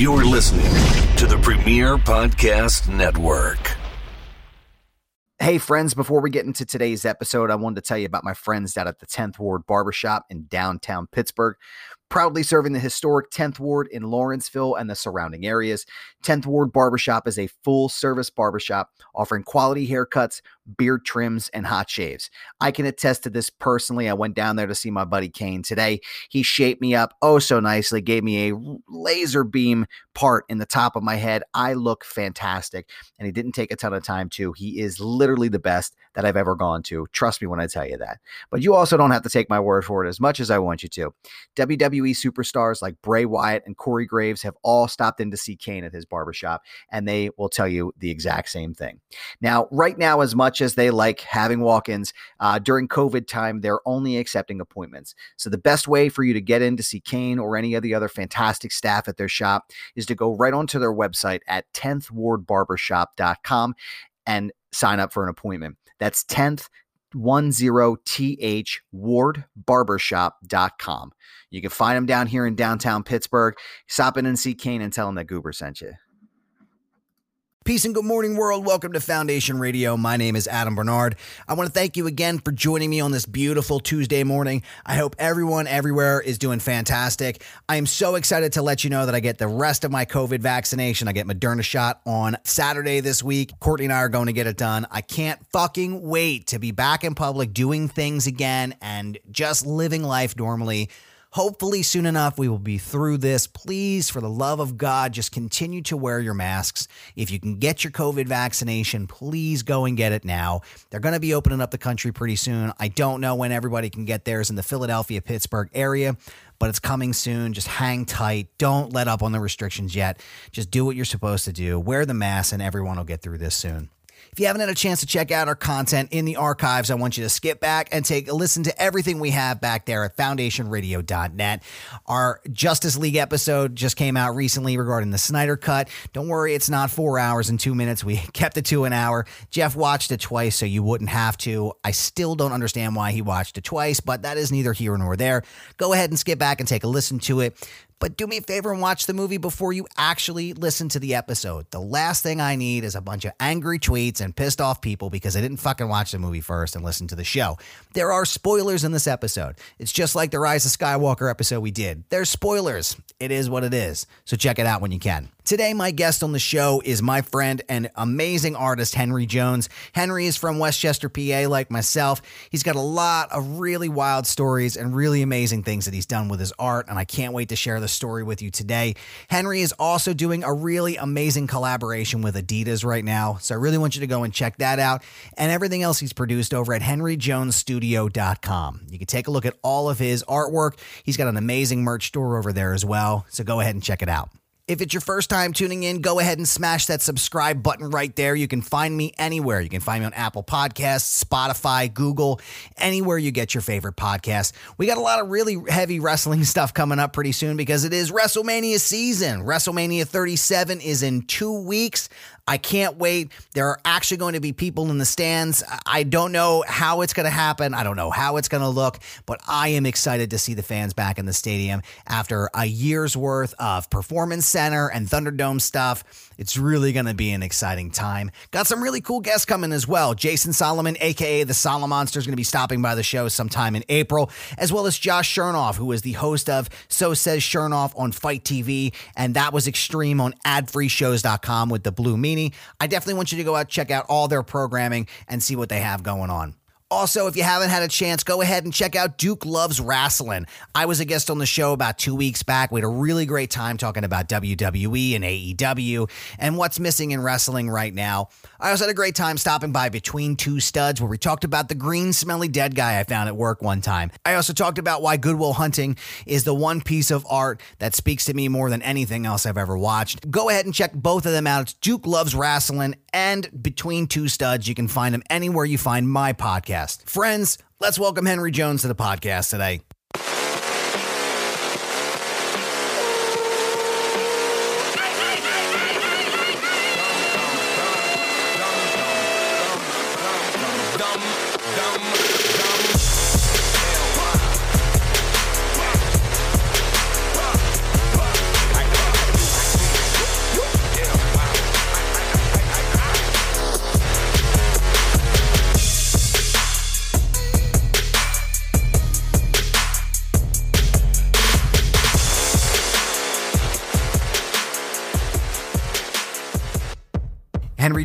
You're listening to the Premier Podcast Network. Hey, friends, before we get into today's episode, I wanted to tell you about my friends down at the 10th Ward Barbershop in downtown Pittsburgh proudly serving the historic 10th Ward in Lawrenceville and the surrounding areas. 10th Ward Barbershop is a full service barbershop offering quality haircuts, beard trims, and hot shaves. I can attest to this personally. I went down there to see my buddy Kane today. He shaped me up oh so nicely, gave me a laser beam part in the top of my head. I look fantastic, and he didn't take a ton of time to. He is literally the best that I've ever gone to. Trust me when I tell you that. But you also don't have to take my word for it as much as I want you to. WWE WWE superstars like Bray Wyatt and Corey Graves have all stopped in to see Kane at his barbershop, and they will tell you the exact same thing. Now, right now, as much as they like having walk ins, uh, during COVID time, they're only accepting appointments. So, the best way for you to get in to see Kane or any of the other fantastic staff at their shop is to go right onto their website at 10thwardbarbershop.com and sign up for an appointment. That's 10th 10th Ward Barbershop.com. You can find them down here in downtown Pittsburgh. Stop in and see Kane and tell him that Goober sent you. Peace and good morning, world. Welcome to Foundation Radio. My name is Adam Barnard. I want to thank you again for joining me on this beautiful Tuesday morning. I hope everyone everywhere is doing fantastic. I am so excited to let you know that I get the rest of my COVID vaccination. I get Moderna shot on Saturday this week. Courtney and I are going to get it done. I can't fucking wait to be back in public doing things again and just living life normally. Hopefully, soon enough, we will be through this. Please, for the love of God, just continue to wear your masks. If you can get your COVID vaccination, please go and get it now. They're going to be opening up the country pretty soon. I don't know when everybody can get theirs in the Philadelphia, Pittsburgh area but it's coming soon. Just hang tight. Don't let up on the restrictions yet. Just do what you're supposed to do. Wear the mask, and everyone will get through this soon. If you haven't had a chance to check out our content in the archives, I want you to skip back and take a listen to everything we have back there at foundationradio.net. Our Justice League episode just came out recently regarding the Snyder Cut. Don't worry, it's not four hours and two minutes. We kept it to an hour. Geoff watched it twice, so you wouldn't have to. I still don't understand why he watched it twice, but that is neither here nor there. Go ahead and skip back and take a listen to it. But do me a favor and watch the movie before you actually listen to the episode. The last thing I need is a bunch of angry tweets and pissed off people because I didn't fucking watch the movie first and listen to the show. There are spoilers in this episode. It's just like the Rise of Skywalker episode we did. There's spoilers. It is what it is. So check it out when you can. Today, my guest on the show is my friend and amazing artist, Henry Jones. Henry is from West Chester, PA, like myself. He's got a lot of really wild stories and really amazing things that he's done with his art, and I can't wait to share the story with you today. Henry is also doing a really amazing collaboration with Adidas right now, so I really want you to go and check that out and everything else he's produced over at henryjonesstudio.com. You can take a look at all of his artwork. He's got an amazing merch store over there as well, so go ahead and check it out. If it's your first time tuning in, go ahead and smash that subscribe button right there. You can find me anywhere. You can find me on Apple Podcasts, Spotify, Google, anywhere you get your favorite podcast. We got a lot of really heavy wrestling stuff coming up pretty soon because it is WrestleMania season. WrestleMania 37 is in two weeks. I can't wait. There are actually going to be people in the stands. I don't know how it's going to happen. I don't know how it's going to look, but I am excited to see the fans back in the stadium after a year's worth of Performance Center and Thunderdome stuff. It's really going to be an exciting time. Got some really cool guests coming as well. Jason Solomon, aka the Solomonster, is going to be stopping by the show sometime in April, as well as Josh Chernoff, who is the host of So Says Chernoff on FITE TV, and that was extreme on adfreeshows.com with the Blue I definitely want you to go out check out all their programming and see what they have going on. Also, if you haven't had a chance, go ahead and check out Duke Loves Wrestling. I was a guest on the show about two weeks back. We had a really great time talking about WWE and AEW and what's missing in wrestling right now. I also had a great time stopping by Between Two Studs, where we talked about the green, smelly dead guy I found at work one time. I also talked about why Good Will Hunting is the one piece of art that speaks to me more than anything else I've ever watched. Go ahead and check both of them out. It's Duke Loves Wrestling and Between Two Studs. You can find them anywhere you find my podcast podcast. Friends, let's welcome Henry Jones to the podcast today.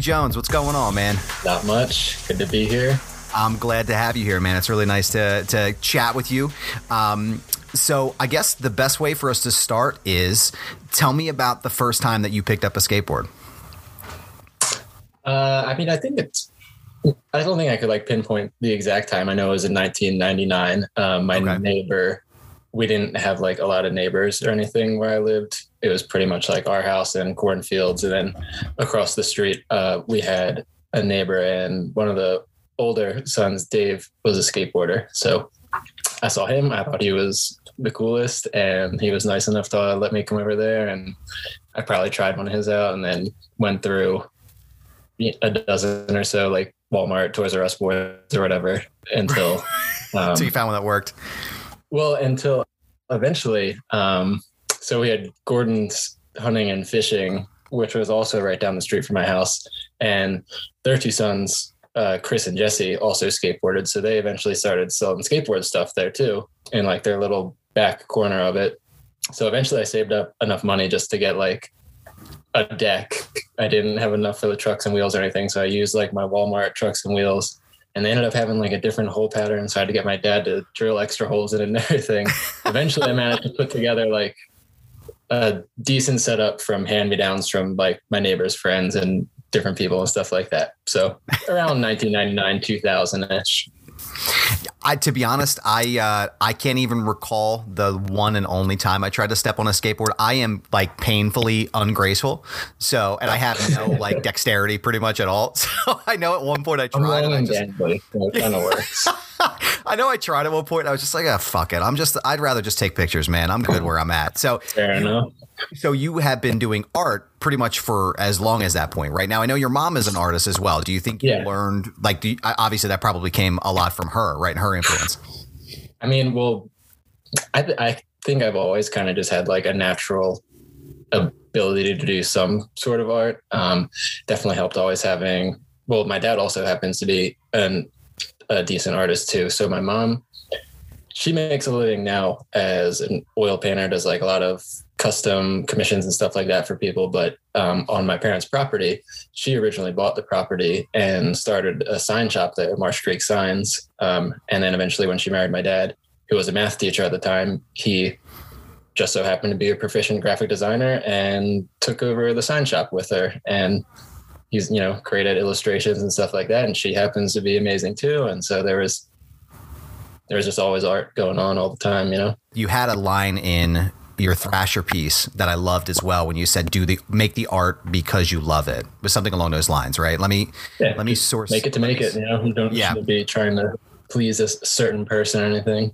Jones, what's going on, man? Not much. Good to be here. I'm glad to have you here, man. It's really nice to, to chat with you. Um, so, I guess the best way for us to start is tell me about the first time that you picked up a skateboard. Uh, I mean, I think it's. I don't think I could like pinpoint the exact time. I know it was in 1999. Um, my okay. neighbor, we didn't have like a lot of neighbors or anything where I lived. It was pretty much like our house and cornfields, and then across the street, uh, we had a neighbor, and one of the older sons, Dave, was a skateboarder. So I saw him. I thought he was the coolest, and he was nice enough to let me come over there. And I probably tried one of his out, and then went through a dozen or so like Walmart, Toys R Us boys or whatever until um, so you found one that worked. Well, until eventually, um, so we had Gordon's hunting and fishing, which was also right down the street from my house, and their two sons, uh, Chris and Jesse, also skateboarded. So they eventually started selling skateboard stuff there too, in like their little back corner of it. So eventually, I saved up enough money just to get like a deck. I didn't have enough for the trucks and wheels or anything, so I used like my Walmart trucks and wheels. And they ended up having like a different hole pattern, so I had to get my dad to drill extra holes in it and everything. Eventually, I managed to put together like a decent setup from hand me downs from like my neighbors' friends and different people and stuff like that. So around 1999, 2000 ish. I, to be honest, I uh, I can't even recall the one and only time I tried to step on a skateboard. I am like painfully ungraceful, so and I have no like dexterity pretty much at all. So I know at one point I tried. I'm and I just, kind of works. I know I tried at one point. I was just like, ah, fuck it. I'm just, I'd rather just take pictures, man. I'm good where I'm at. So, fair enough. So you have been doing art pretty much for as long as that point, right? Now I know your mom is an artist as well. Do you think you yeah. learned like? Do you, obviously that probably came a lot from her, right? And her influence. I mean, well, I th- I think I've always kind of just had like a natural ability to do some sort of art. Um, definitely helped always having. Well, my dad also happens to be an a decent artist too. So my mom, she makes a living now as an oil painter, does like a lot of custom commissions and stuff like that for people. But um, on my parents' property, she originally bought the property and started a sign shop there, Marsh Creek Signs. Um, and then eventually, when she married my dad, who was a math teacher at the time, he just so happened to be a proficient graphic designer and took over the sign shop with her. And he's you know created illustrations and stuff like that and she happens to be amazing too and so there was there's just always art going on all the time you know you had a line in your thrasher piece that i loved as well when you said do the make the art because you love it. Was something along those lines right? Let me yeah, let me source make it to make it you know? Don't yeah. be trying to please a certain person or anything.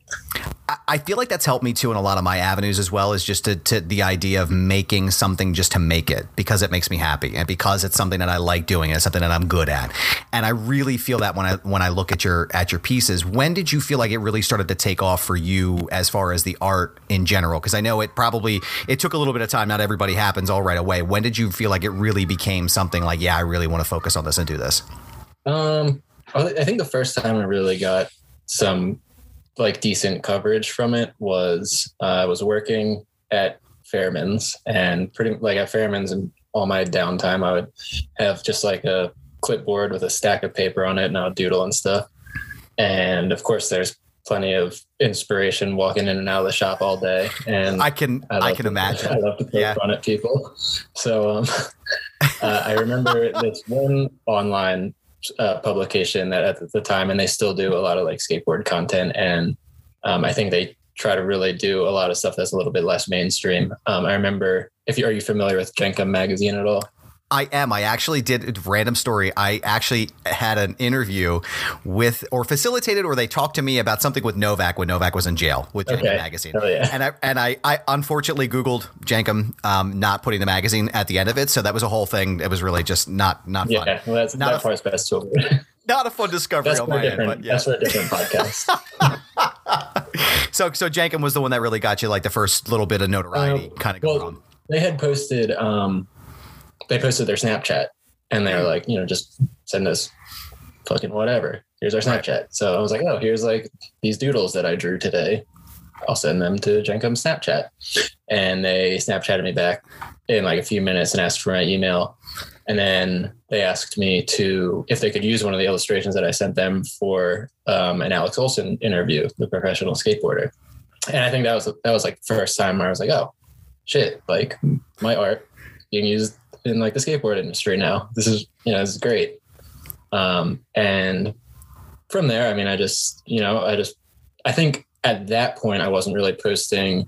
I feel like that's helped me too in a lot of my avenues as well is just to, to, the idea of making something just to make it because it makes me happy and because it's something that I like doing and it's something that I'm good at. And I really feel that when I when I look at your at your pieces. When did you feel like it really started to take off for you as far as the art in general? Because I know it probably it took a little bit of time. Not everybody happens all right away. When did you feel like it really became something like, yeah, I really want to focus on this and do this? Um I think the first time I really got some like decent coverage from it was uh, I was working at Fairman's and pretty like at Fairman's and all my downtime I would have just like a clipboard with a stack of paper on it and I would doodle and stuff. And of course there's plenty of inspiration walking in and out of the shop all day. And I can I, I can to, imagine. I love to poke yeah. fun at people. So um, uh, I remember this one online uh, publication that at the time, and they still do a lot of like skateboard content. And um, I think they try to really do a lot of stuff that's a little bit less mainstream. Um, I remember if you are you familiar with Jenkem magazine at all? I am. I actually did a random story. I actually had an interview with, or facilitated, or they talked to me about something with Novak when Novak was in jail with okay. magazine. Oh, yeah. And I and I, I unfortunately Googled Jenkem um, not putting the magazine at the end of it, so that was a whole thing. It was really just not not fun. Yeah, well, that's not that part's best to. Not a fun discovery that's on my end, but yeah. That's for a different podcast. so so Jenkem was the one that really got you like the first little bit of notoriety, um, kind of well, going on. They had posted. Um, they posted their Snapchat and they were like, you know, just send us fucking whatever. Here's our Snapchat. So I was like, oh, here's like these doodles that I drew today. I'll send them to Jenkem Snapchat. And they Snapchatted me back in like a few minutes and asked for my email. and then they asked me to if they could use one of the illustrations that I sent them for um, an Alex Olson interview, the professional skateboarder. And I think that was that was like the first time where I was like, oh shit, like my art being used in like the skateboard industry now. This is you know this is great. Um, and from there, I mean, I just you know I just I think at that point I wasn't really posting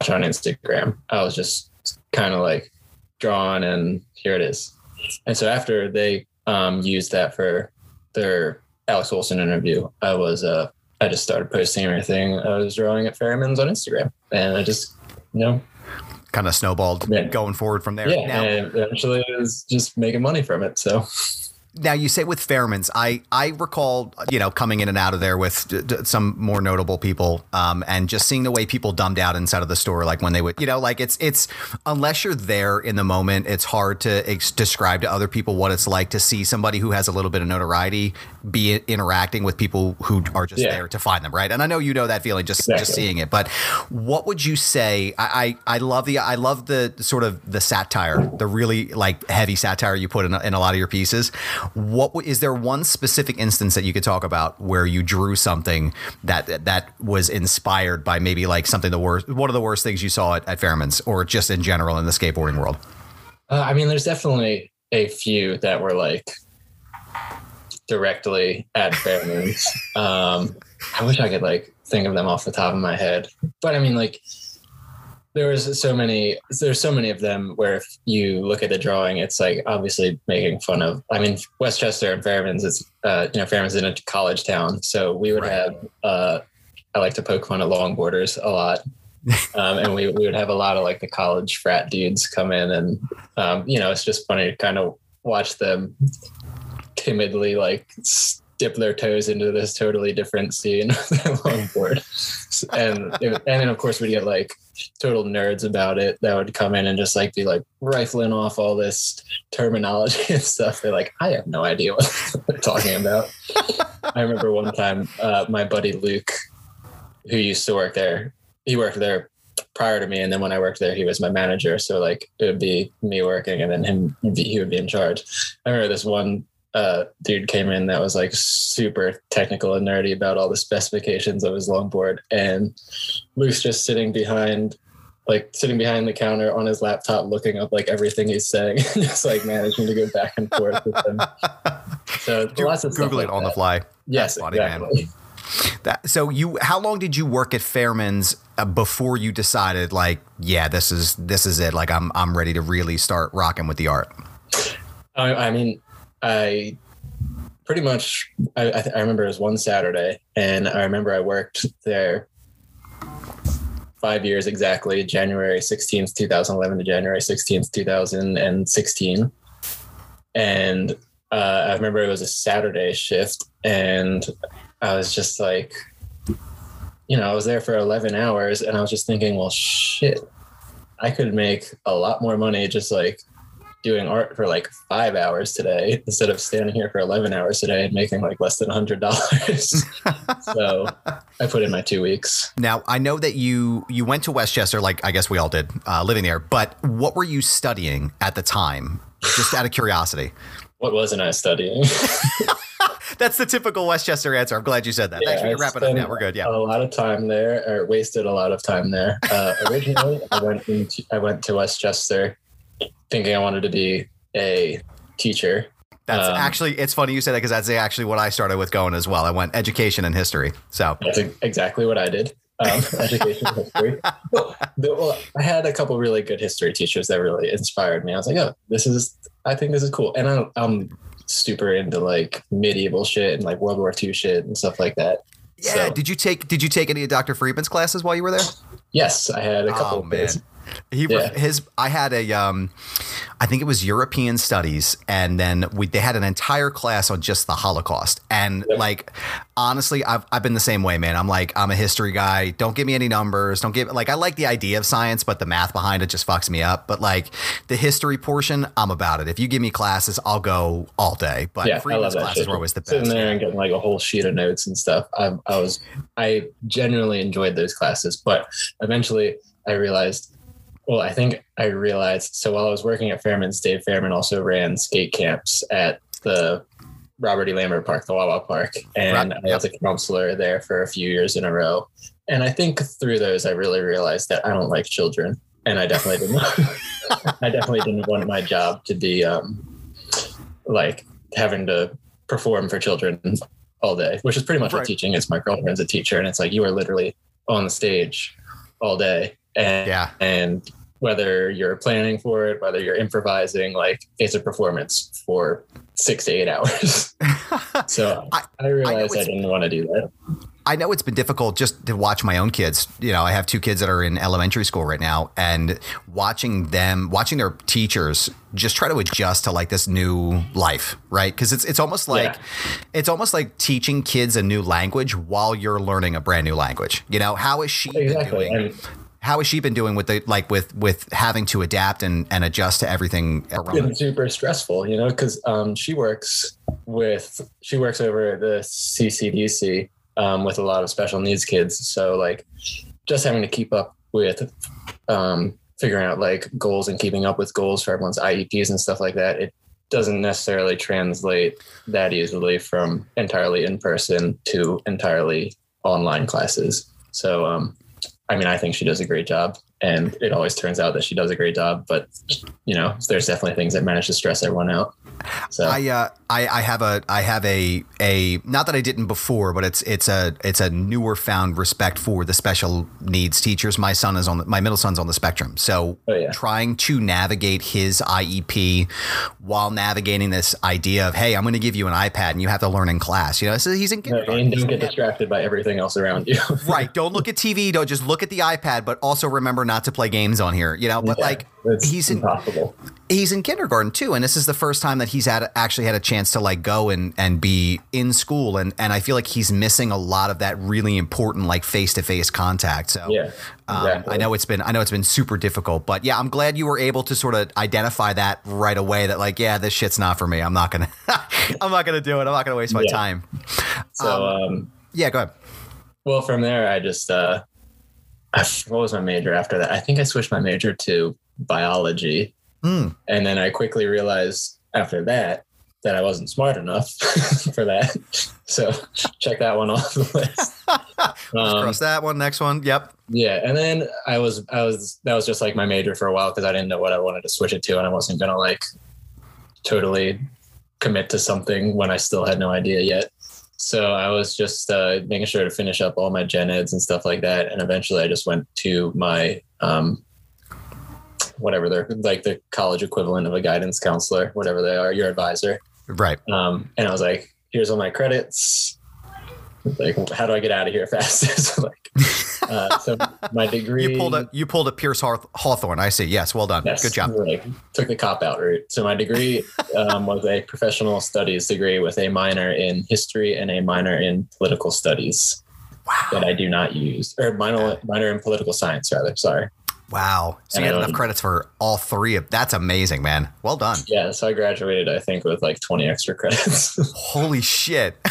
much on Instagram. I was just kind of like drawn and here it is. And so after they um, used that for their Alex Olson interview, I was uh, I just started posting everything I was drawing at Fairman's on Instagram, and I just you know kind of snowballed yeah. going forward from there. Yeah, now, and eventually it was just making money from it. So now you say with Fairman's, I I recall you know coming in and out of there with d- d- some more notable people, um, and just seeing the way people dumbed out inside of the store, like when they would, you know, like it's it's unless you're there in the moment, it's hard to ex- describe to other people what it's like to see somebody who has a little bit of notoriety be interacting with people who are just yeah. there to find them, right? And I know you know that feeling just exactly. just seeing it, but what would you say? I, I I love the I love the sort of the satire, the really like heavy satire you put in a, in a lot of your pieces what is there one specific instance that you could talk about where you drew something that that was inspired by maybe like something the worst, one of the worst things you saw at, at Fairman's, or just in general in the skateboarding world? Uh, I mean, there's definitely a few that were like directly at Fairman's. um, I wish I could like think of them off the top of my head, but I mean, like there was so many there's so many of them where if you look at the drawing it's like obviously making fun of i mean westchester and fairman's it's uh you know fairman's in a college town so we would right. have uh i like to poke fun at longboarders a lot um, and we, we would have a lot of like the college frat dudes come in and um, you know it's just funny to kind of watch them timidly like dip their toes into this totally different scene longboard and and then of course we get like total nerds about it that would come in and just like be like rifling off all this terminology and stuff. They're like, I have no idea what they're talking about. I remember one time uh, my buddy Luke, who used to work there, he worked there prior to me, and then when I worked there, he was my manager. So like it would be me working, and then him he would be in charge. I remember this one uh, dude came in that was like super technical and nerdy about all the specifications of his longboard, and Luke's just sitting behind, like sitting behind the counter on his laptop, looking up like everything he's saying, just like managing to go back and forth with him. So Do lots of Google it like on that. the fly. Yes, exactly. Man. That, so you, how long did you work at Fairman's uh, before you decided, like, yeah, this is this is it. Like, I'm I'm ready to really start rocking with the art. I, I mean, I pretty much I, I, I, remember it was one Saturday, and I remember I worked there five years exactly, January sixteenth, two thousand eleven to January sixteenth, two thousand and sixteen, and uh, I remember it was a Saturday shift, and I was just like, you know, I was there for eleven hours, and I was just thinking, well, shit, I could make a lot more money just like doing art for like five hours today instead of standing here for 11 hours today and making like less than a hundred dollars. so I put in my two weeks. Now I know that you, you went to West Chester, like I guess we all did uh, living there, but what were you studying at the time? Just out of curiosity. What wasn't I studying? That's the typical West Chester answer. I'm glad you said that. Yeah, Thanks for wrapping up. Yeah, we're good. Yeah, a lot of time there, or wasted a lot of time there. Uh, originally, I went into I went to West Chester thinking I wanted to be a teacher. That's um, actually it's funny you said that because that's actually what I started with going as well. I went education and history. So that's exactly what I did. Um, education and history. Well, well, I had a couple really good history teachers that really inspired me. I was like, oh, this is I think this is cool, and I'm, I'm super into like medieval shit and like World War II shit and stuff like that. Yeah. So, did you take Did you take any of Dr. Friedman's classes while you were there? Yes, I had a couple. Oh, man. He yeah. his I had a um I think it was European studies and then we they had an entire class on just the Holocaust. And like honestly, I've I've been the same way, man. I'm like I'm a history guy. Don't give me any numbers. Don't give like I like the idea of science, but the math behind it just fucks me up. But like the history portion, I'm about it. If you give me classes, I'll go all day. But yeah, Freeman's classes shit. were always the best. Sitting there and getting like a whole sheet of notes and stuff. I I was I genuinely enjoyed those classes, but eventually I realized well, I think I realized. So while I was working at Fairman's, Dave Fairman also ran skate camps at the Robert E. Lambert Park, the Wawa Park, and right. I was a counselor there for a few years in a row. And I think through those, I really realized that I don't like children, and I definitely didn't. I definitely didn't want my job to be um, like having to perform for children all day, which is pretty much right. what teaching is. My girlfriend's a teacher, and it's like you are literally on the stage all day, and yeah, and whether you're planning for it, whether you're improvising, like it's a performance for six to eight hours. so I, I realized I, I didn't want to do that. I know it's been difficult just to watch my own kids. You know, I have two kids that are in elementary school right now, and watching them, watching their teachers just try to adjust to like this new life, right? Because it's it's almost like yeah. it's almost like teaching kids a new language while you're learning a brand new language. You know, how is she exactly. doing? And, how has she been doing with the like with with having to adapt and and adjust to everything around It's been super stressful you know because um, she works with she works over at the ccdc um, with a lot of special needs kids. So like just having to keep up with um, figuring out like goals and keeping up with goals for everyone's ieps and stuff like that it doesn't necessarily translate that easily from entirely in person to entirely online classes. So um, I mean, I think she does a great job, and it always turns out that she does a great job. But you know, there's definitely things that manage to stress everyone out. So I, uh, I, I have a, I have a, a, not that I didn't before, but it's, it's a, it's a newer found respect for the special needs teachers. My son is on the, my middle son's on the spectrum, so oh, yeah. trying to navigate his IEP while navigating this idea of, hey, I'm going to give you an iPad and you have to learn in class. You know, so he's in. No, and don't get distracted by everything else around you. right. Don't look at TV. Don't just look at the iPad, but also remember not to play games on here. You know, but yeah, like he's impossible. in he's in kindergarten too, and this is the first time that he's had actually had a chance to like go and and be in school, and and I feel like he's missing a lot of that really important like face to face contact. So yeah, exactly. um, I know it's been I know it's been super difficult, but yeah, I'm glad you were able to sort of identify that right away. That like yeah, this shit's not for me. I'm not gonna I'm not gonna do it. I'm not gonna waste my yeah. time. So um, um, yeah, go ahead. Well, from there, I just uh, I, what was my major after that? I think I switched my major to biology Mm. And then I quickly realized after that that I wasn't smart enough for that. So check that one off the list. um, cross that one. Next one. Yep. Yeah. And then I was, I was, that was just like my major for a while because I didn't know what I wanted to switch it to. And I wasn't going to like totally commit to something when I still had no idea yet. So I was just uh, making sure to finish up all my gen eds and stuff like that. And eventually I just went to my um, whatever they're like the college equivalent of a guidance counselor, whatever they are, your advisor. Right. Um, and I was like, here's all my credits. Like, how do I get out of here fastest? like, uh, so my degree. You pulled a you pulled a Pierce Hawthorne. I see. Yes, well done. Yes, Good job. Like, took the cop out route. So my degree um, was a professional studies degree with a minor in history and a minor in political studies. Wow. That I do not use, or minor minor in political science rather. Sorry. Wow. So you had enough um, credits for all three of that's amazing, man. Well done. Yeah. So I graduated, I think, with like 20 extra credits. Holy shit.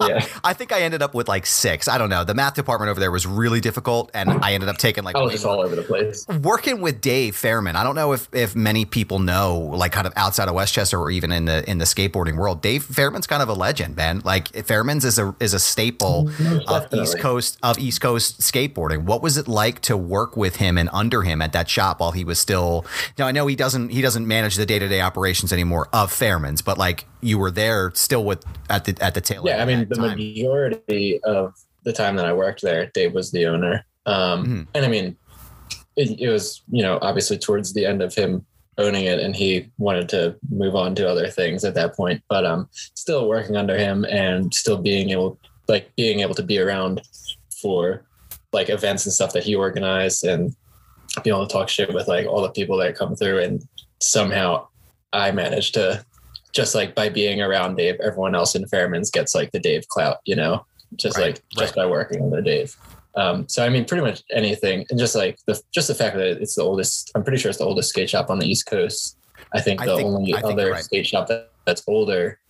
yeah. I think I ended up with like six. I don't know. The math department over there was really difficult, and I ended up taking like oh, I was just all over the place. Working with Dave Fairman, I don't know if if many people know, like kind of outside of West Chester or even in the in the skateboarding world, Dave Fairman's kind of a legend, man. Like Fairman's is a is a staple mm-hmm. of East Coast of East Coast skateboarding. What was it like to work with him and under him at that shop while he was still? Now I know he doesn't he doesn't manage the day to day operations anymore of Fairman's, but like you were there still with at the at the tail. Yeah, I mean the time. majority of the time that I worked there, Dave was the owner. Um, mm-hmm. And I mean, it, it, was you know obviously towards the end of him owning it, and he wanted to move on to other things at that point. But um, still working under him and still being able like being able to be around for like events and stuff that he organized and be able to talk shit with like all the people that come through and somehow I managed to just like by being around Dave, everyone else in Fairman's gets like the Dave clout, you know, just right, like just by working under Dave. Um, so I mean, pretty much anything, and just like the just the fact that it's the oldest. I'm pretty sure it's the oldest skate shop on the East Coast. I think the I think, only other right. skate shop that, that's older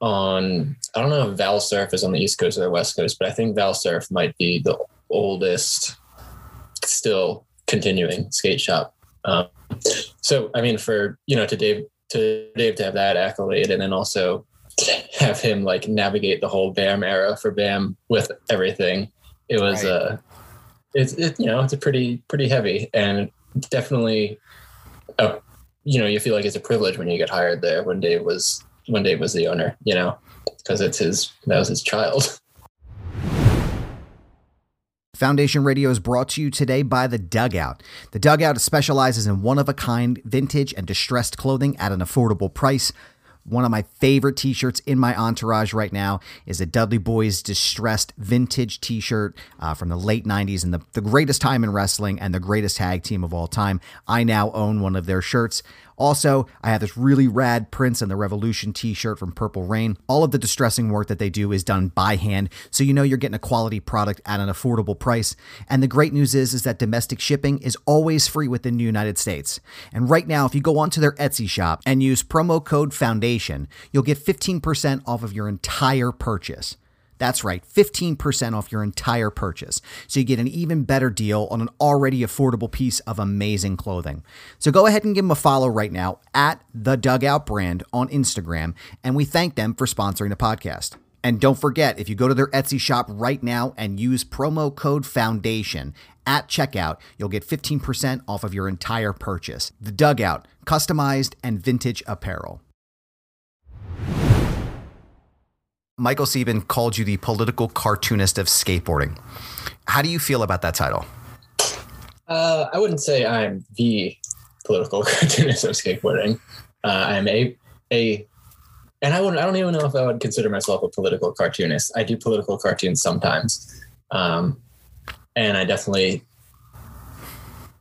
on I don't know if Val Surf is on the East Coast or the West Coast, but I think Val Surf might be the oldest still continuing skate shop. Um, so I mean, for you know, to Dave to Dave to have that accolade, and then also have him like navigate the whole BAM era for BAM with everything. It was right. uh it's it, you know it's a pretty pretty heavy and definitely a, you know you feel like it's a privilege when you get hired there when Dave was when Dave was the owner you know because it's his that was his child. Foundation Radio is brought to you today by The Dugout. The Dugout specializes in one of a kind, vintage, and distressed clothing at an affordable price. One of my favorite t shirts in my entourage right now is a Dudley Boyz distressed vintage t shirt uh, from the late 90s and the, the greatest time in wrestling and the greatest tag team of all time. I now own one of their shirts. Also, I have this really rad Prince and the Revolution t shirt from Purple Rain. All of the distressing work that they do is done by hand, so you know you're getting a quality product at an affordable price. And the great news is, is that domestic shipping is always free within the United States. And right now, if you go onto their Etsy shop and use promo code FOUNDATION, you'll get 15% off of your entire purchase. That's right, 15% off your entire purchase. So you get an even better deal on an already affordable piece of amazing clothing. So go ahead and give them a follow right now at the Dugout Brand on Instagram, and we thank them for sponsoring the podcast. And don't forget, if you go to their Etsy shop right now and use promo code FOUNDATION at checkout, you'll get 15% off of your entire purchase. The Dugout, customized and vintage apparel. Michael Sieben called you the political cartoonist of skateboarding. How do you feel about that title? Uh, I wouldn't say I'm the political cartoonist of skateboarding. Uh, I'm a a, and I wouldn't. I don't even know if I would consider myself a political cartoonist. I do political cartoons sometimes, um, and I definitely.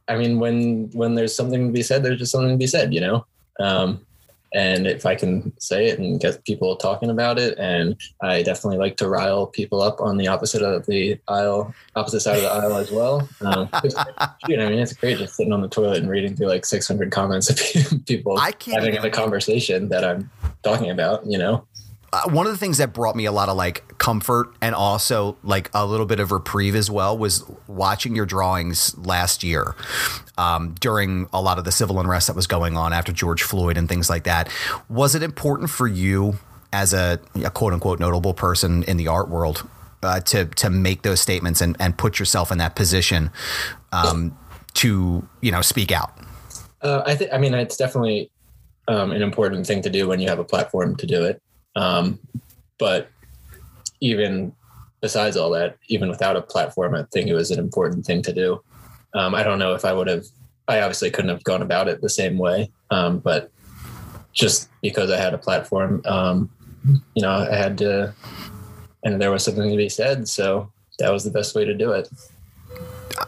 I mean, when when there's something to be said, there's just something to be said. You know, um, and if I can say it and get people talking about it, and I definitely like to rile people up on the opposite of the aisle, opposite side of the aisle as well. Um, shoot, I mean, it's great just sitting on the toilet and reading through like 600 comments of people having a conversation that I'm talking about. You know, uh, one of the things that brought me a lot of like comfort and also like a little bit of reprieve as well was watching your drawings last year um, during a lot of the civil unrest that was going on after George Floyd and things like that. Was it important for you as a, a quote unquote notable person in the art world uh, to to make those statements and, and put yourself in that position um, to you know speak out? Uh, I think I mean it's definitely um, an important thing to do when you have a platform to do it. Um, but even besides all that, even without a platform, I think it was an important thing to do. Um, I don't know if I would have, I obviously couldn't have gone about it the same way, um, but just because I had a platform, um, you know, I had to, and there was something to be said. So that was the best way to do it.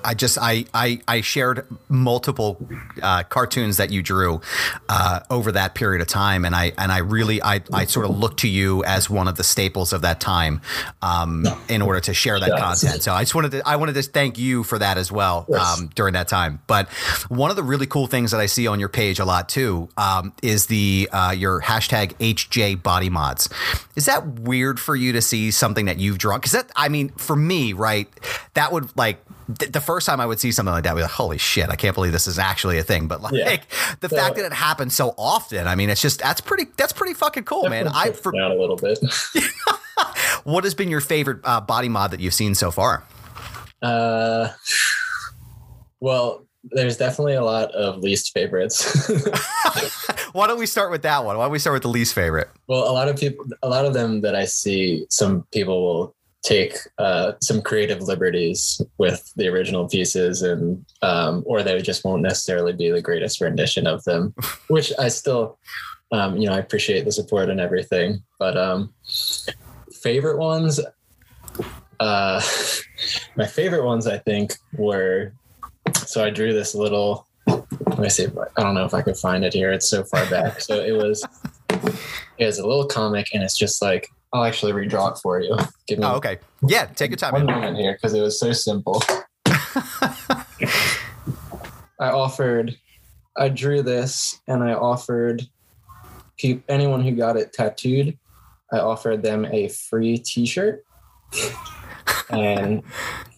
I just I I, I shared multiple uh, cartoons that you drew uh, over that period of time, and I and I really I, I sort of look to you as one of the staples of that time um, in order to share that content. So I just wanted to I wanted to thank you for that as well yes. um, during that time. But one of the really cool things that I see on your page a lot too um, is the uh, your hashtag HJ Body Mods. Is that weird for you to see something that you've drawn? Because that I mean, for me, right, that would like the first time I would see something like that, I'd be like, holy shit, I can't believe this is actually a thing. But like yeah. the so, fact that it happens so often, I mean, it's just that's pretty that's pretty fucking cool, man. I for, down a little bit. what has been your favorite uh, body mod that you've seen so far? Uh, well, there's definitely a lot of least favorites. Why don't we start with that one? Why don't we start with the least favorite? Well, a lot of people, a lot of them that I see, some people will take uh, some creative liberties with the original pieces and um, or they just won't necessarily be the greatest rendition of them which i still um, you know i appreciate the support and everything but um, favorite ones uh, my favorite ones i think were so i drew this little let me see i don't know if i could find it here it's so far back. So it was it was a little comic and it's just like I'll actually redraw it for you. Give me oh, okay. Yeah, take your time. One moment here because it was so simple. I offered, I drew this and I offered pe- anyone who got it tattooed, I offered them a free t shirt. and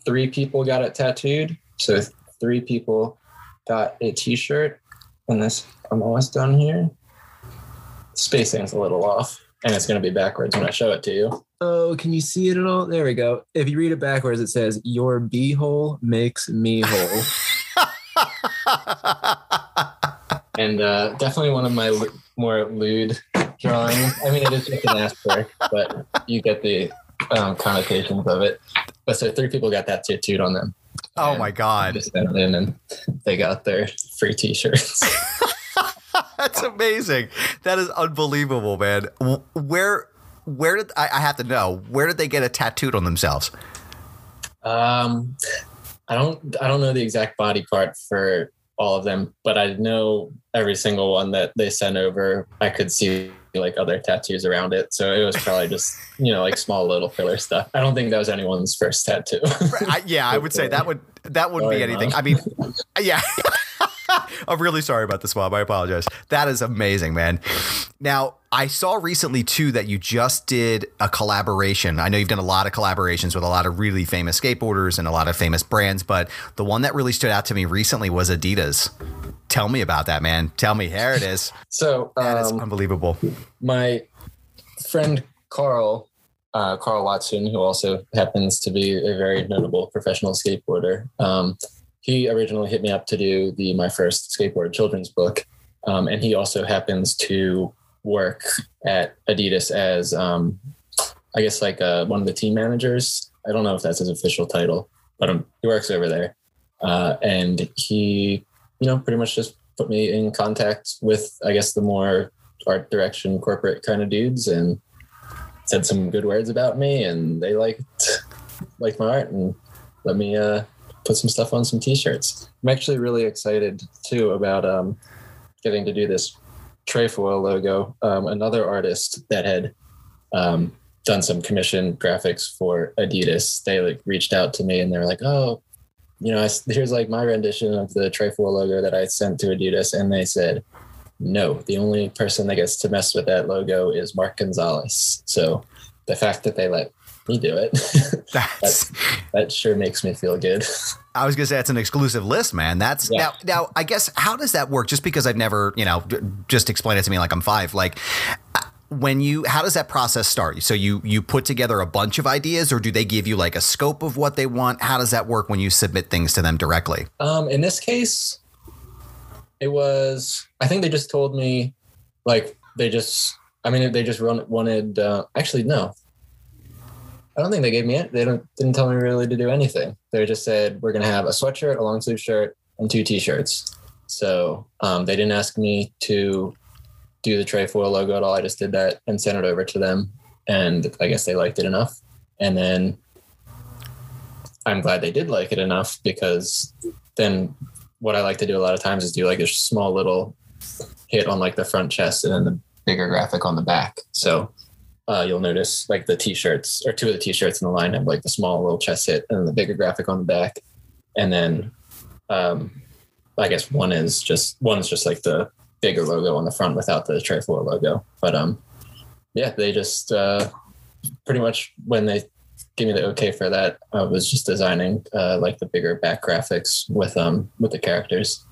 three people got it tattooed. So three people got a T-shirt, and this I'm almost done here. Spacing's a little off, and it's going to be backwards when I show it to you. Oh, can you see it at all? There we go. If you read it backwards, it says, Your beehole makes me whole. and uh, definitely one of my l- more lewd drawings. I mean, it is just an asterisk, but you get the um, connotations of it. But so three people got that tattooed on them. oh And my god, Just sent in, and they got their free T-shirts. that's amazing. That is unbelievable, man. Where where did I, I have to know? Where did they get it tattooed on themselves? Um, I don't I don't know the exact body part for all of them, but I know every single one that they sent over. I could see like other tattoos around it, so it was probably just you know like small little filler stuff. I don't think that was anyone's first tattoo. I, yeah, I would say that would that wouldn't be anything. Mom. I mean, yeah. I'm really sorry about this, Mom. I apologize. That is amazing, man. Now, I saw recently too that you just did a collaboration. I know you've done a lot of collaborations with a lot of really famous skateboarders and a lot of famous brands, but the one that really stood out to me recently was Adidas. Tell me about that, man. Tell me. There it is. so That is um, unbelievable. my friend Carl, uh, Carl Watson, who also happens to be a very notable professional skateboarder, um, he originally hit me up to do the my first skateboard children's book, um, and he also happens to work at Adidas as, um, I guess, like uh, one of the team managers. I don't know if that's his official title, but um, he works over there, uh, and he, you know, pretty much just put me in contact with, I guess, the more art direction corporate kind of dudes and said some good words about me and they liked liked my art and let me uh put some stuff on some t-shirts i'm actually really excited too about um getting to do this trefoil logo um another artist that had um done some commission graphics for adidas they like reached out to me and they're like oh you know I, here's like my rendition of the trefoil logo that i sent to adidas and they said no, the only person that gets to mess with that logo is Mark Gonzalez. So the fact that they let me do it, That's that sure makes me feel good. I was gonna say it's an exclusive list, man. That's Yeah. now. Now, I guess how does that work? Just because I've never, you know, just explain it to me like I'm five. Like, uh, when you, how does that process start? So you you put together a bunch of ideas, or do they give you like a scope of what they want? How does that work when you submit things to them directly? Um, in this case, it was, I think they just told me, like, they just, I mean, they just wanted, uh, actually, no. I don't think they gave me it. They don't didn't tell me really to do anything. They just said we're gonna have a sweatshirt, a long sleeve shirt, and two t-shirts. So um, they didn't ask me to do the trefoil logo at all. I just did that and sent it over to them, and I guess they liked it enough. And then I'm glad they did like it enough because then what I like to do a lot of times is do like a small little hit on like the front chest and then the bigger graphic on the back. So uh, you'll notice like the t-shirts or two of the t-shirts in the line have like the small little chest hit and the bigger graphic on the back. And then um, I guess one is just one is just like the bigger logo on the front without the trefoil logo. But um, yeah, they just uh, pretty much when they gave me the okay for that, I was just designing uh, like the bigger back graphics with um with the characters.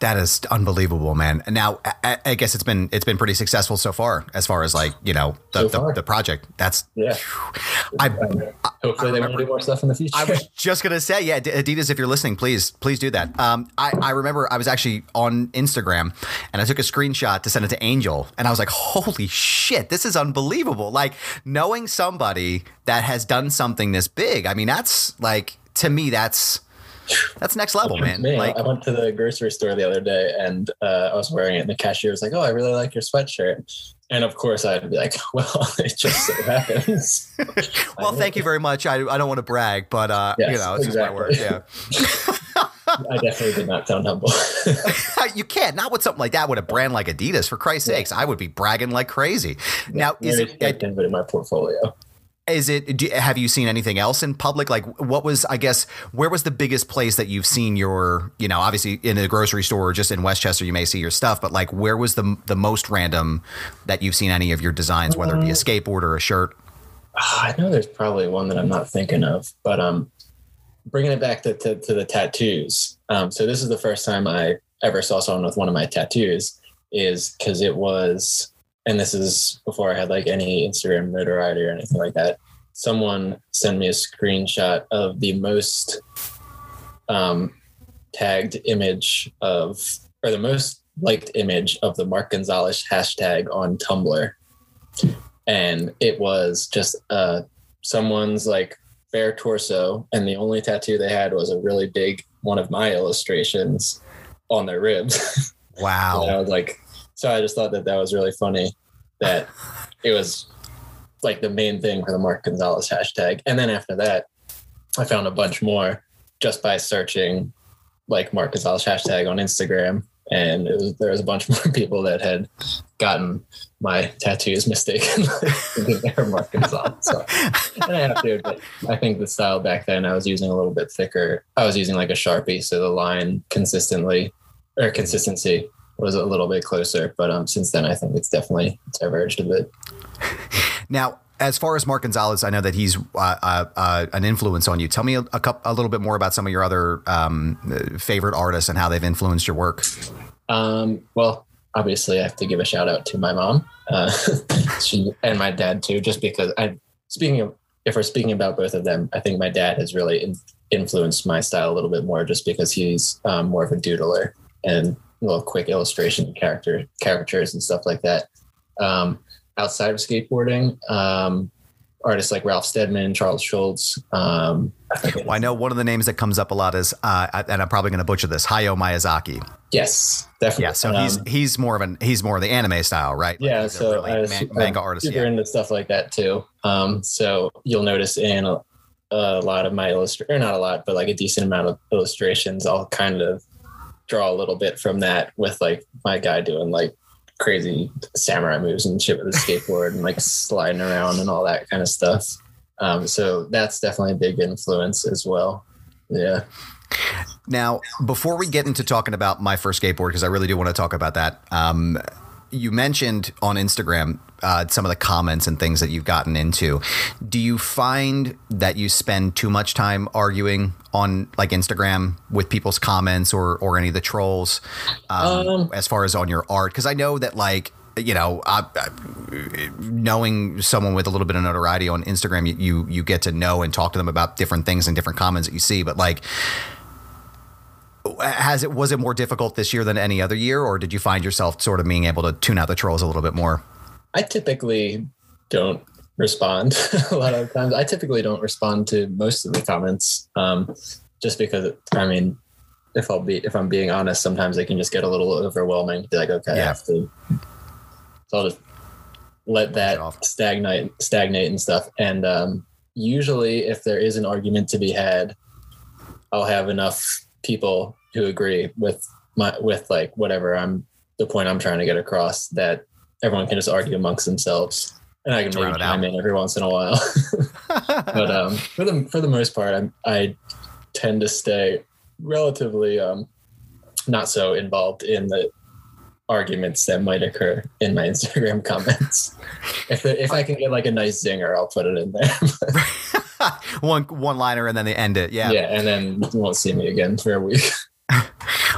That is unbelievable, man. And now I, I guess it's been it's been pretty successful so far, as far as like you know the, So the, the project. That's Yeah. I Hopefully they want to do more stuff in the future. I was just gonna say, yeah, Adidas, if you're listening, please, please do that. Um, I, I remember I was actually on Instagram and I took a screenshot to send it to Angel, and I was like, holy shit, this is unbelievable! Like knowing somebody that has done something this big. I mean, that's like to me, that's that's next level, man. Me, Like, I went to the grocery store the other day and uh, I was wearing it, and the cashier was like, "Oh, I really like your sweatshirt." And of course, I'd be like, "Well, it just so happens." well, thank you very much. I, I don't want to brag, but uh, you know, it's just my word. Yeah. I definitely did not sound humble. you can't not with something like that with a brand like Adidas. For Christ's sakes, I would be bragging like crazy. now, is it but in my portfolio. Is it? Do, have you seen anything else in public? Like, what was? I guess where was the biggest place that you've seen your? You know, obviously in a grocery store or just in West Chester, you may see your stuff. But like, where was the the most random that you've seen any of your designs, whether it be a skateboard or a shirt? Ah, I know there's probably one that I'm not thinking of, but um, bringing it back to, to, to the tattoos. Um, so this is the first time I ever saw someone with one of my tattoos, is because it was, and this is before I had like any Instagram notoriety or anything like that. Someone sent me a screenshot of the most um, tagged image of, or the most liked image of the Mark Gonzalez hashtag on Tumblr. And it was just uh, someone's like bare torso, and the only tattoo they had was a really big one of my illustrations on their ribs. Wow. And I was like, so I just thought that that was really funny that it was like the main thing for the Mark Gonzalez hashtag. And then after that, I found a bunch more just by searching like Mark Gonzalez hashtag on Instagram. And was, there was a bunch more people that had gotten my tattoos mistaken they Mark Gonzalez. So, and I have to admit, I think the style back then I was using a little bit thicker. I was using like a Sharpie, so the line consistently or consistency was a little bit closer. But um, since then, I think it's definitely diverged a bit. Now, as far as Mark Gonzalez, I know that he's uh, uh, uh, an influence on you. Tell me a, a, couple, a little bit more about some of your other um, favorite artists and how they've influenced your work. Um, well, obviously, I have to give a shout out to my mom uh, she, and my dad too, just because I. Speaking of, if we're speaking about both of them, I think my dad has really in, influenced my style a little bit more, just because he's um, more of a doodler and little quick illustration character caricatures and stuff like that. Um, outside of skateboarding, um, artists like Ralph Steadman, Charles Schulz. Um, I well, I know one of the names that comes up a lot is, uh, and I'm probably going to butcher this, Hayao Miyazaki. Yes, definitely. Yeah, so he's he's more of an he's more of the anime style, right? Yeah, he's so really man, manga artist. Super yeah. into stuff like that too. Um, so you'll notice in a, a lot of my illustration, or not a lot, but like a decent amount of illustrations, I'll kind of draw a little bit from that with like my guy doing like crazy samurai moves and shit with a skateboard and like sliding around and all that kind of stuff. Um, so that's definitely a big influence as well. Yeah. Now, before we get into talking about my first skateboard, because I really do want to talk about that, um, you mentioned on Instagram uh, some of the comments and things that you've gotten into. Do you find that you spend too much time arguing on like Instagram with people's comments or or any of the trolls um, um, as far as on your art? Because I know that like you know, I, I, knowing someone with a little bit of notoriety on Instagram, you, you you get to know and talk to them about different things and different comments that you see. But like, has it was it more difficult this year than any other year, or did you find yourself sort of being able to tune out the trolls a little bit more? I typically don't respond a lot of times. I typically don't respond to most of the comments, um, just because I mean, if I'll be if I'm being honest, sometimes they can just get a little overwhelming. Be like, okay, yeah. I have to. So I'll just let that stagnate, stagnate and stuff. And um, usually, if there is an argument to be had, I'll have enough people who agree with my with like whatever I'm the point I'm trying to get across that everyone can just argue amongst themselves and I can maybe chime in every once in a while. but um, for the for the most part, I I tend to stay relatively um, not so involved in the arguments that might occur in my Instagram comments. if it, if I can get like a nice zinger, I'll put it in there. one one liner and then they end it. Yeah. Yeah, and then you won't see me again for a week. Ow.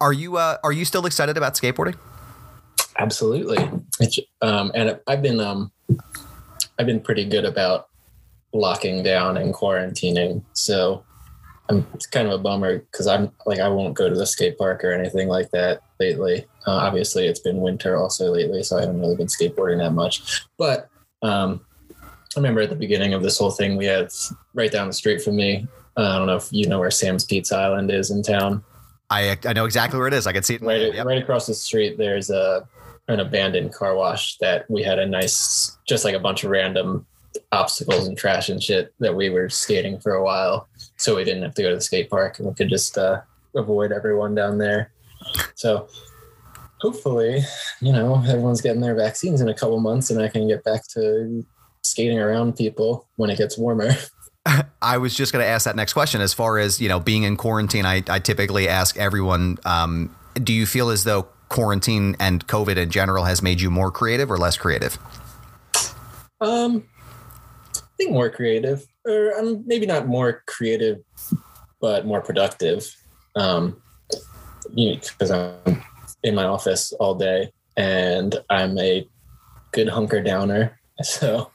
Are you uh, are you still excited about skateboarding? Absolutely. Um, and I've been um, I've been pretty good about locking down and quarantining. So I'm, it's kind of a bummer because I'm like I won't go to the skate park or anything like that lately. Uh, obviously, it's been winter also lately, so I haven't really been skateboarding that much. But um, I remember at the beginning of this whole thing, we had right down the street from me. Uh, I don't know if you know where Sam's Pizza Island is in town. I I know exactly where it is. I can see it. Right, yep. right across the street. There's a an abandoned car wash that we had a nice, just like a bunch of random obstacles and trash and shit that we were skating for a while. So we didn't have to go to the skate park and we could just uh, avoid everyone down there. So hopefully, you know, everyone's getting their vaccines in a couple months and I can get back to skating around people when it gets warmer. I was just going to ask that next question. As far as you know, being in quarantine, I, I typically ask everyone: um, Do you feel as though quarantine and COVID in general has made you more creative or less creative? Um, I think more creative, or um, maybe not more creative, but more productive. Um, because I'm in my office all day and I'm a good hunker downer. So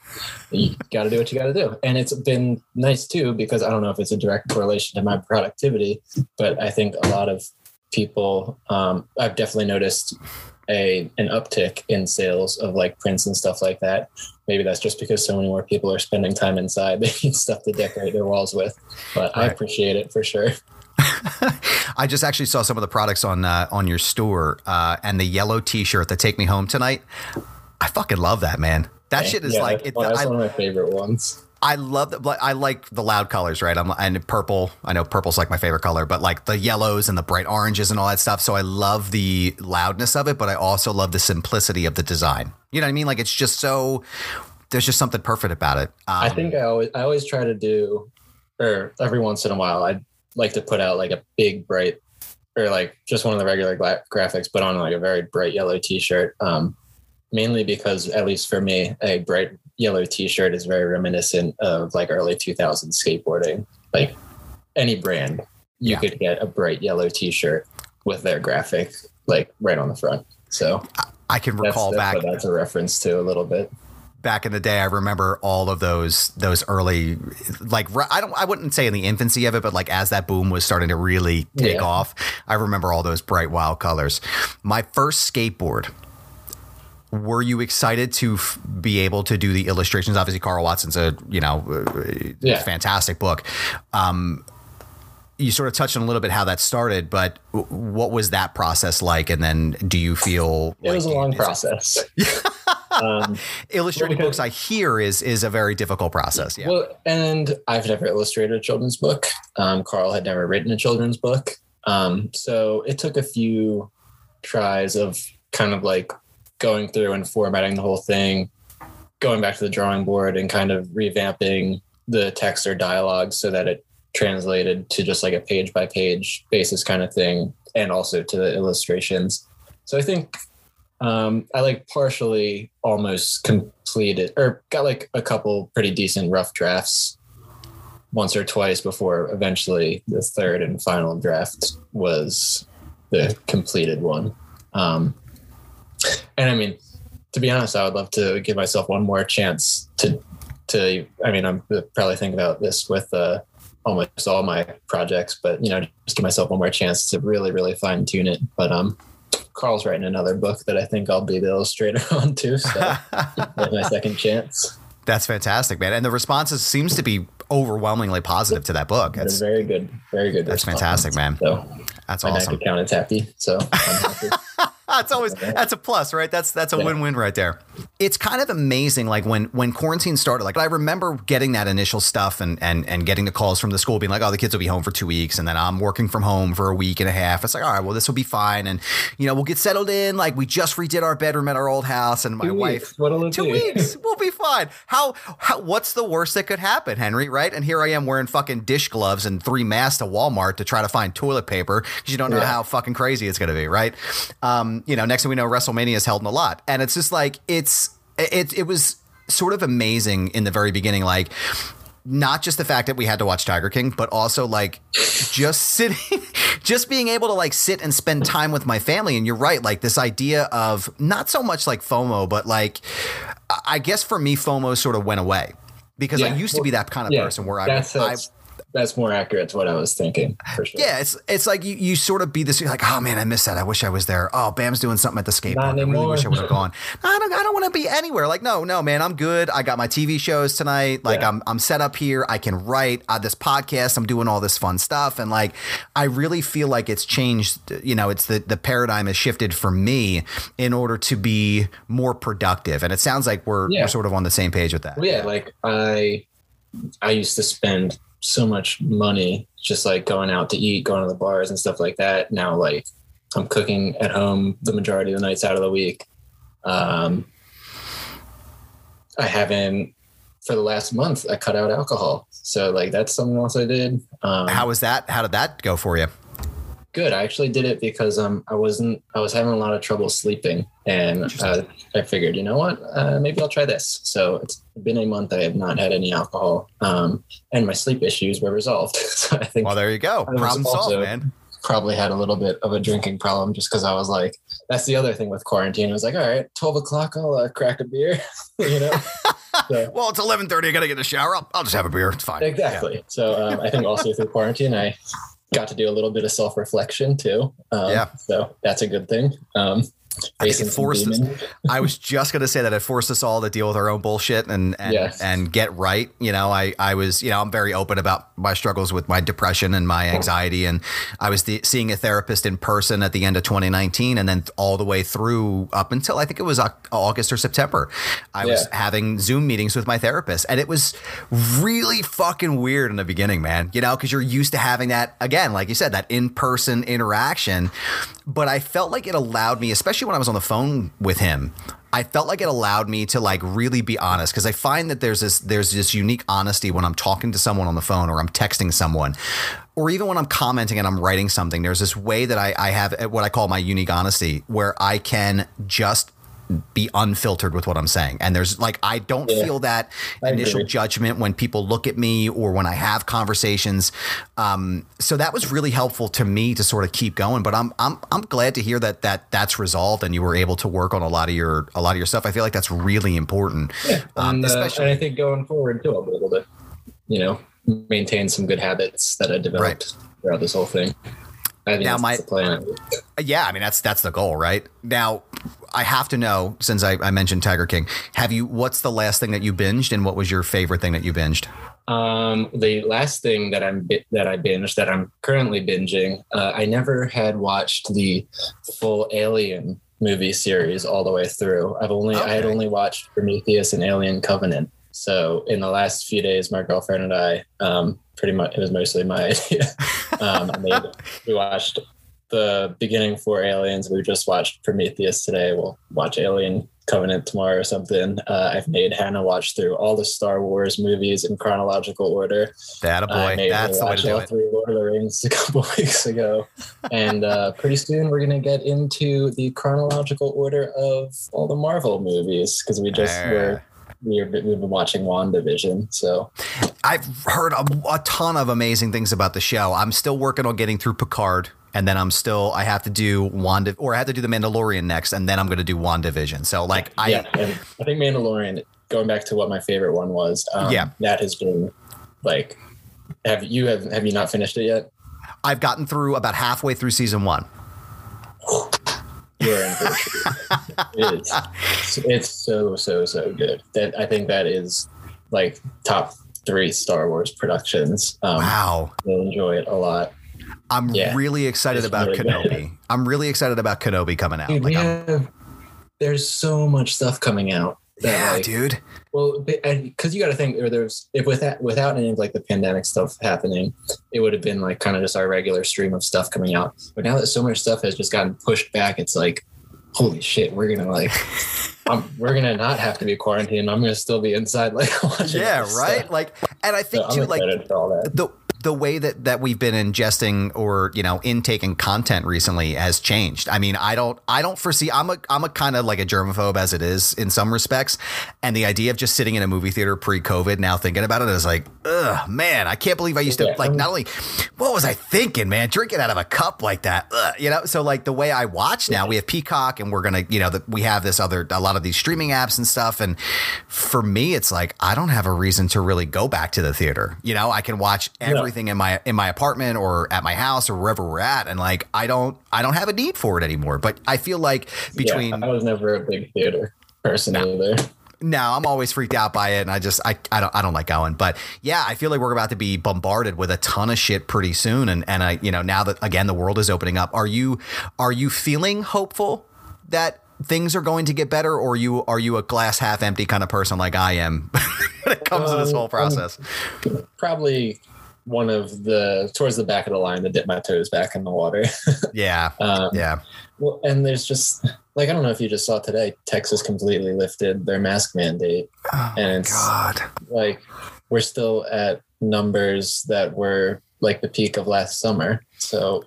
you got to do what you got to do. And it's been nice too, because I don't know if it's a direct correlation to my productivity, but I think a lot of people, um, I've definitely noticed a an uptick in sales of like prints and stuff like that. Maybe that's just because so many more people are spending time inside. They need stuff to decorate their walls with, but right. I appreciate it for sure. I just actually saw some of the products on uh, on your store, uh, and the yellow T-shirt that "Take Me Home Tonight." I fucking love that man. That shit is yeah, like it's, that's I, one of my favorite ones. I love that. I like the loud colors, right? I'm and purple. I know purple's like my favorite color, but like the yellows and the bright oranges and all that stuff. So I love the loudness of it, but I also love the simplicity of the design. You know what I mean? Like it's just so. There's just something perfect about it. Um, I think I always I always try to do, or every once in a while, I like to put out like a big bright, or like just one of the regular gra- graphics, but on like a very bright yellow T-shirt. Um, mainly because at least for me a bright yellow t-shirt is very reminiscent of like early 2000s skateboarding like any brand you yeah. could get a bright yellow t-shirt with their graphic like right on the front so i can recall that's, that's back that's a reference to a little bit back in the day, I remember all of those those early, like I don't, I wouldn't say in the infancy of it, but like as that boom was starting to really take yeah. off, I remember all those bright wild colors. My first skateboard were you excited to f- be able to do the illustrations? Obviously, Carl Watson's a you know yeah. fantastic book. Um, you sort of touched on a little bit how that started, but what was that process like? And then, do you feel it like was a long process? um, Illustrating well, books, I hear, is is a very difficult process. Yeah. Well, and I've never illustrated a children's book. Um, Carl had never written a children's book, um, so it took a few tries of kind of like going through and formatting the whole thing, going back to the drawing board and kind of revamping the text or dialogue so that it translated to just like a page by page basis kind of thing, and also to the illustrations. So I think um, I like partially almost completed or got like a couple pretty decent rough drafts once or twice before eventually the third and final draft was the completed one. Um, and I mean, to be honest, I would love to give myself one more chance to to. I mean, I'm probably thinking about this with uh, almost all my projects, but you know, just give myself one more chance to really, really fine tune it. But um, Carl's writing another book that I think I'll be the illustrator on too. So my second chance. That's fantastic, man. And the responses seems to be overwhelmingly positive to that book. That's very good. Very good. That's fantastic, man. So that's my awesome. bank account is happy. So I'm happy. that's always that's a plus, right? That's that's a yeah. win-win right there. It's kind of amazing, like when when quarantine started. Like I remember getting that initial stuff and and and getting the calls from the school, being like, "Oh, the kids will be home for two weeks," and then I'm working from home for a week and a half. It's like, all right, well, this will be fine, and you know, we'll get settled in. Like we just redid our bedroom at our old house, and my two wife, weeks. Two be? weeks, we'll be fine. How how what's the worst that could happen, Henry? Right? And here I am wearing fucking dish gloves and three masks to Walmart to try to find toilet paper because you don't know yeah. how fucking crazy it's going to be, right? Um, you know, next thing we know, WrestleMania is held in a lot, and it's just like it's it it was sort of amazing in the very beginning, like not just the fact that we had to watch Tiger King, but also like just sitting, just being able to like sit and spend time with my family. And you're right, like this idea of not so much like FOMO, but like I guess for me, FOMO sort of went away because yeah. I used to be that kind of yeah. person where I, I that's more accurate to what I was thinking for sure. Yeah, it's it's like you, you sort of be this you're like, oh man, I missed that. I wish I was there. Oh, Bam's doing something at the skate park. I really wish I would have gone. I don't I don't want to be anywhere. Like, no, no, man, I'm good. I got my TV shows tonight. Like Yeah. I'm I'm set up here. I can write uh, this podcast. I'm doing all this fun stuff. And like I really feel like it's changed, you know, it's the the paradigm has shifted for me in order to be more productive. And it sounds like we're Yeah. we're sort of on the same page with that. Well, yeah, like I I used to spend so much money just like going out to eat, going to the bars and stuff like that. Now like I'm cooking at home the majority of the nights out of the week. Um I haven't for the last month I cut out alcohol. So like that's something else I did. Um How was that? How did that go for you? Good. I actually did it because um I wasn't I was having a lot of trouble sleeping and uh, I figured, you know what, uh, maybe I'll try this. So it's been a month. I have not had any alcohol, um, and my sleep issues were resolved. so I think Well, there you go. Problem solved, man. probably had a little bit of a drinking problem just because I was like, that's the other thing with quarantine. I was like, all right, twelve o'clock, I'll uh, crack a beer, you know. So- Well, it's 11:30. I got to get in the shower. I'll, I'll just have a beer. It's fine. Exactly. So um, I think also through quarantine, I got to do a little bit of self reflection too. Um, Yeah. So that's a good thing. Um, I think it forced us- I was just going to say that it forced us all to deal with our own bullshit and and, Yes. and get right. You know, I I was you know I'm very open about my struggles with my depression and my anxiety, and I was the, seeing a therapist in person at the end of 2019, and then all the way through up until I think it was uh, August or September. I was Yeah. having Zoom meetings with my therapist, and it was really fucking weird in the beginning, man. You know, because you're used to having that again, like you said, that in person interaction. But I felt like it allowed me, especially when I was on the phone with him. I felt like it allowed me to like really be honest because I find that there's this there's this unique honesty when I'm talking to someone on the phone or I'm texting someone or even when I'm commenting and I'm writing something. There's this way that I, I have eh, what I call my unique honesty where I can just be unfiltered with what I'm saying. And there's like, I don't Yeah. feel that I initial agree. judgment when people look at me or when I have conversations. Um, so that was really helpful to me to sort of keep going. But I'm, I'm, I'm glad to hear that, that that's resolved and you were able to work on a lot of your, a lot of your stuff. I feel like that's really important. Um, and, uh, especially- and I think going forward too, I'll be able to, you know, maintain some good habits that I developed throughout this whole thing. I Now, that's my-. Yeah, I mean that's that's the goal, right? Now, I have to know since I, I mentioned Tiger King. Have you? What's the last thing that you binged, and what was your favorite thing that you binged? Um, the last thing that I'm that I binged that I'm currently binging, uh, I never had watched the full Alien movie series all the way through. I've only I had only watched Prometheus and Alien Covenant. So in the last few days, my girlfriend and I, um, pretty much it was mostly my idea. um, they, we watched the beginning for Aliens. We just watched Prometheus today. We'll watch Alien Covenant tomorrow or something. Uh, I've made Hannah watch through all the Star Wars movies in chronological order. That a I boy. That's the way to do all it. three Lord of the Rings a couple weeks ago, and uh, pretty soon we're gonna get into the chronological order of all the Marvel movies because we just were. We've been, we've been watching WandaVision, so I've heard a, a ton of amazing things about the show. I'm still working on getting through Picard, and then I'm still I have to do Wanda, or I have to do the Mandalorian next, and then I'm going to do WandaVision. So like I yeah, I think Mandalorian. Going back to what my favorite one was, um, Yeah. that has been like. Have you have have you not finished it yet? I've gotten through about halfway through season one. You're in for a treat. it is. It's so so so good. That I think that is like top three Star Wars productions. Um, Wow. You'll enjoy it a lot. I'm Yeah. really excited It's about really good. Kenobi. I'm really excited about Kenobi coming out. Dude, Like, we have. There's so much stuff coming out. that, yeah, like, dude. Well, because you got to think, or there's if without without any of like the pandemic stuff happening, it would have been like kind of just our regular stream of stuff coming out. But now that so much stuff has just gotten pushed back, it's like, holy shit, we're gonna like, um, we're gonna not have to be quarantined. I'm gonna still be inside, like watching. Yeah, right. stuff. Like, and I think I'm too, like the the way that that we've been ingesting or you know intaking content recently has changed. I mean, I don't I don't foresee. I'm a I'm a kind of like a germaphobe as it is in some respects, and the idea of just sitting in a movie theater pre-COVID now thinking about it is like, ugh, man, I can't believe I used to Yeah. like not only what was I thinking, man, drinking out of a cup like that, ugh, you know. So like the way I watch now, we have Peacock, and we're gonna you know the, we have this other a lot of these streaming apps and stuff, and for me, it's like I don't have a reason to really go back to the theater. You know, I can watch everything everything in my in my apartment or at my house or wherever we're at, and like I don't I don't have a need for it anymore. But I feel like between yeah, I was never a big theater person either. No, I'm always freaked out by it, and I just I, I don't I don't like going. But yeah, I feel like we're about to be bombarded with a ton of shit pretty soon, and and I you know now that again the world is opening up, are you are you feeling hopeful that things are going to get better, or you are you a glass half empty kind of person like I am when it comes um, to this whole um, process? Um, probably one of the towards the back of the line to dip my toes back in the water. yeah, um, yeah. Well, and there's just like I don't know if you just saw today, Texas completely lifted their mask mandate, oh and it's God. like we're still at numbers that were like the peak of last summer. So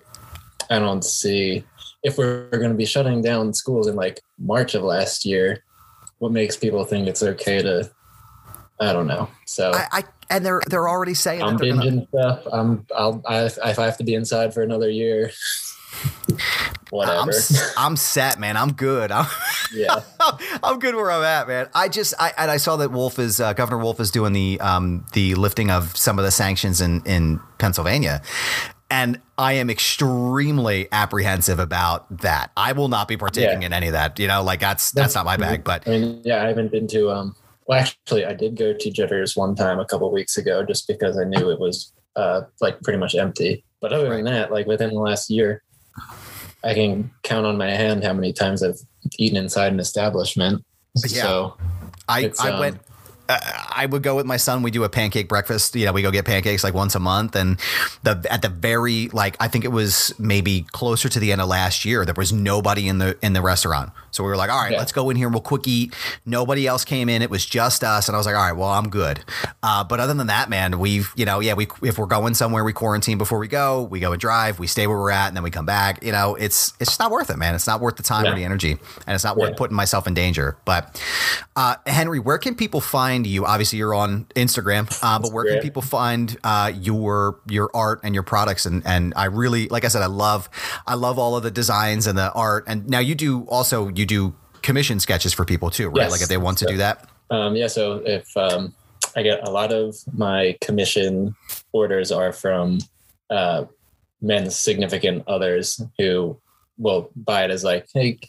I don't see if we're going to be shutting down schools in like March of last year. What makes people think it's okay to? I don't know. So I, I and they're they're already saying I'm binging gonna... stuff. I'm I'll I, if I have to be inside for another year. whatever. I'm, I'm, set, man. I'm good. I'm, yeah, I'm good where I'm at, man. I just I and I saw that Wolf is uh, Governor Wolf is doing the um the lifting of some of the sanctions in in Pennsylvania. And I am extremely apprehensive about that. I will not be partaking yeah. in any of that. You know, like that's that's not my bag. But I mean, yeah, I haven't been to. um Well, actually, I did go to Jitters one time a couple weeks ago, just because I knew it was uh like pretty much empty. But other than that, like within the last year, I can count on my hand how many times I've eaten inside an establishment. Yeah. So I, I um, went uh, I would go with my son. We do a pancake breakfast. You know, we go get pancakes like once a month, and the at the very like I think it was maybe closer to the end of last year. There was nobody in the in the restaurant, so we were like, all right, yeah. let's go in here. And we'll quick eat. Nobody else came in. It was just us, and I was like, all right, well, I'm good. Uh, but other than that, man, we've you know, yeah, we if we're going somewhere, we quarantine before we go. We go and drive. We stay where we're at, and then we come back. You know, it's it's just not worth it, man. It's not worth the time yeah. or the energy, and it's not worth yeah. putting myself in danger. But uh, Henry, where can people find you? Obviously, you're on Instagram, uh, but where can people find uh, your your art and your products? And and I really, like I said, I love I love all of the designs and the art. And now you do also you do commission sketches for people too, right? Yes. Like if they want to do that. Um, yeah. So if um, I get a lot of my commission orders are from uh, men's significant others who will buy it as like, hey,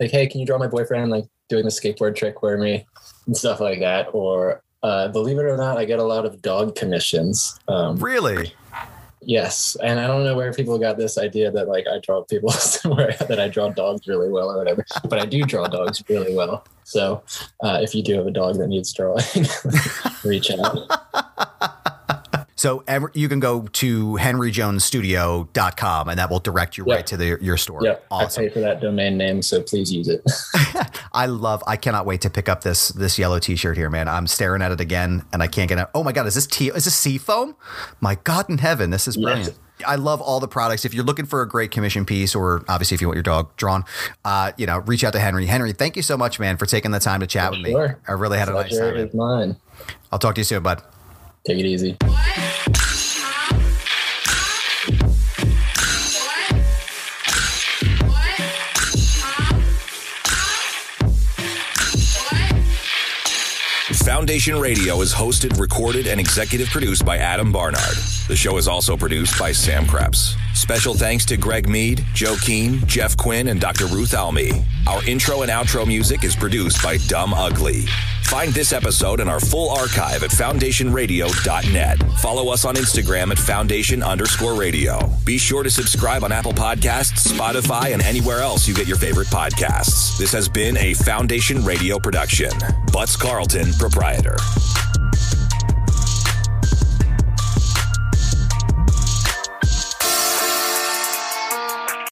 like, hey, can you draw my boyfriend like doing the skateboard trick for me and stuff like that? Or uh, believe it or not, I get a lot of dog commissions. Um, really? Yes, and I don't know where people got this idea that like I draw people somewhere that I draw dogs really well or whatever, but I do draw dogs really well. So uh, if you do have a dog that needs drawing, reach out. So you can go to henryjonesstudio.com and that will direct you yep. right to the, your store. Yeah, awesome. I pay for that domain name, so please use it. I love. I cannot wait to pick up this this yellow T-shirt here, man. I'm staring at it again, and I can't get it. Oh my god, is this T? Is this sea foam? My God in heaven, this is brilliant. Yes. I love all the products. If you're looking for a great commission piece, or obviously if you want your dog drawn, uh, you know, reach out to Henry. Henry, thank you so much, man, for taking the time to chat for with sure. me. I really had a nice time. Mine. I'll talk to you soon, bud. Take it easy. Foundation Radio is hosted, recorded, and executive produced by Adam Barnard. The show is also produced by Sam Krepps. Special thanks to Greg Mead, Joe Keane, Geoff Quinn, and Dr. Ruth Almy. Our intro and outro music is produced by Dumb Ugly. Find this episode and our full archive at foundationradio.net. Follow us on Instagram at foundation underscore radio. Be sure to subscribe on Apple Podcasts, Spotify, and anywhere else you get your favorite podcasts. This has been a Foundation Radio production. Butts Carlton, proprietor.